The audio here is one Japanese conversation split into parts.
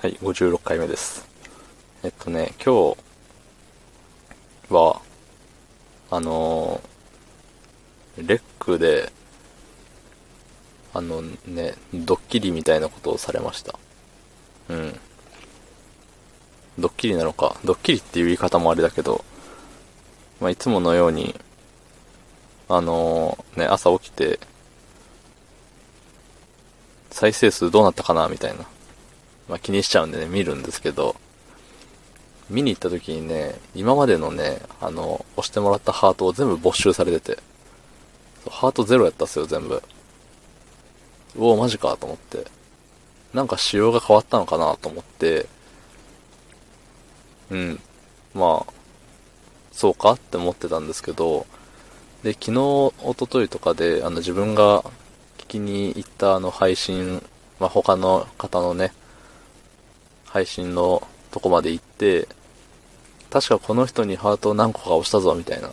はい、56回目です。えっとね、今日は、あのレックで、あのね、ドッキリみたいなことをされました。うん。ドッキリなのか、ドッキリっていう言い方もあれだけど、まあ、いつものように、あのね、朝起きて、再生数どうなったかなみたいな。まあ、気にしちゃうんでね、見るんですけど、見に行った時にね、今までのね、あの、押してもらったハートを全部没収されてて、ハートゼロやったっすよ、全部。うお、マジかと思って。なんか仕様が変わったのかなと思って、うん。まあ、そうかって思ってたんですけど、で、昨日、一昨日とかで、あの、自分が聞きに行ったあの配信、まあ、他の方のね、配信のとこまで行って、確かこの人にハートを何個か押したぞ、みたいな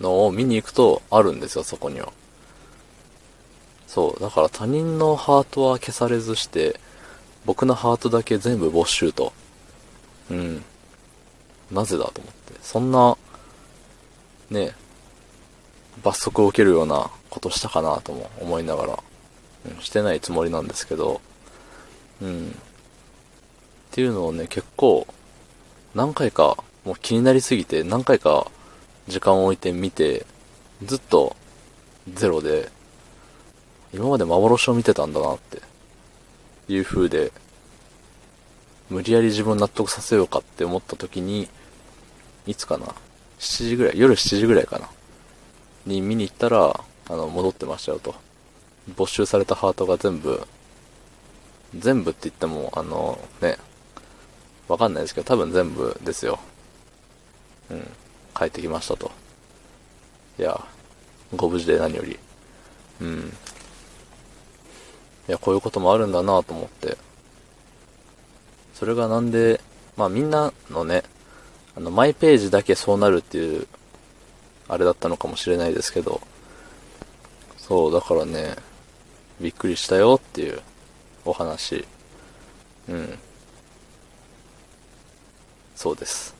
のを見に行くとあるんですよ、そこには。そう、だから他人のハートは消されずして、僕のハートだけ全部没収と。うん。なぜだと思って。そんな、ね、罰則を受けるようなことしたかなとも思いながら、うん、してないつもりなんですけど、うん。っていうのをね、結構、何回か、もう気になりすぎて、何回か時間を置いて見て、ずっとゼロで、今まで幻を見てたんだなって、いう風で、無理やり自分を納得させようかって思った時に、いつかな ?7 時ぐらい、夜7時ぐらいかなに見に行ったら、あの、戻ってましたよと。没収されたハートが全部、全部って言っても、あの、ね、わかんないですけど、多分全部ですよ。うん。帰ってきましたと。いや、ご無事で何より。うん。いや、こういうこともあるんだなと思って。それがなんで、まあみんなのね、あの、マイページだけそうなるっていう、あれだったのかもしれないですけど、そう、だからね、びっくりしたよっていうお話。うん。そうです。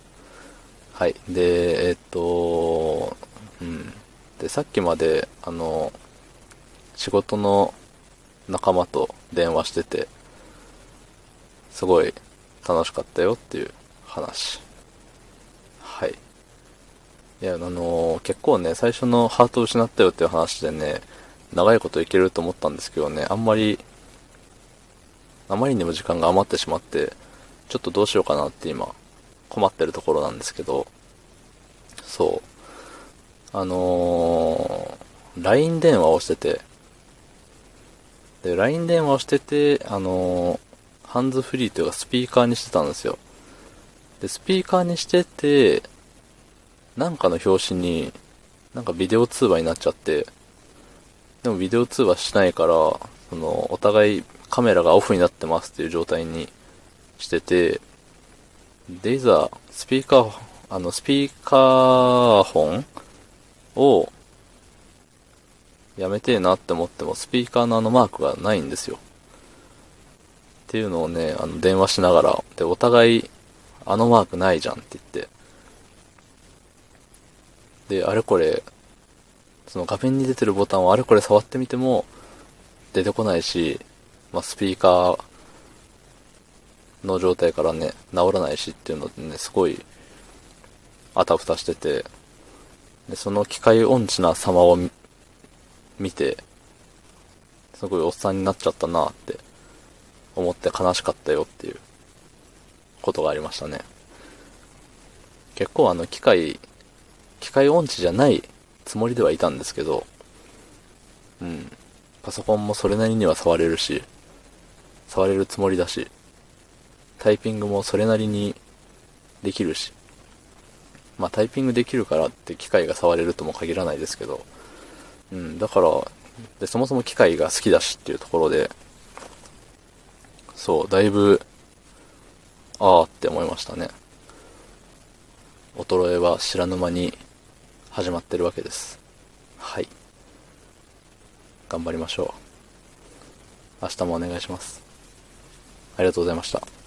はい。で、えっと、うん。で、さっきまで、あの、仕事の仲間と電話してて、すごい楽しかったよっていう話。はい。いや、あのー結構ね、最初のハートを失ったよっていう話でね、長いこといけると思ったんですけどね、あんまり、あまりにも時間が余ってしまって、ちょっとどうしようかなって今、困ってるところなんですけど、そう。あのー、LINE 電話をしてて、で、LINE 電話をしてて、あのーハンズフリーというかスピーカーにしてたんですよ。で、スピーカーにしてて、なんかの表紙に、なんかビデオ通話になっちゃって、でもビデオ通話しないから、その、お互いカメラがオフになってますっていう状態にしてて、で、いざ、スピーカー、あの、スピーカー本を、やめてえなって思っても、スピーカーのあのマークがないんですよ。っていうのをね、あの、電話しながら、で、お互い、あのマークないじゃんって言って。で、あれこれ、その画面に出てるボタンをあれこれ触ってみても、出てこないし、まあ、スピーカーの状態からね、治らないしっていうのでね、すごい、あたふたしてて、で、その機械音痴な様を見て、すごいおっさんになっちゃったなって思って悲しかったよっていうことがありましたね。結構あの機械、機械音痴じゃないつもりではいたんですけど、うん。パソコンもそれなりには触れるし、触れるつもりだし、タイピングもそれなりにできるし、まあタイピングできるからって機械が触れるとも限らないですけど、うん、だから、で、そもそも機械が好きだしっていうところで、そう、だいぶ、あーって思いましたね。衰えは知らぬ間に始まってるわけです。はい。頑張りましょう。明日もお願いします。ありがとうございました。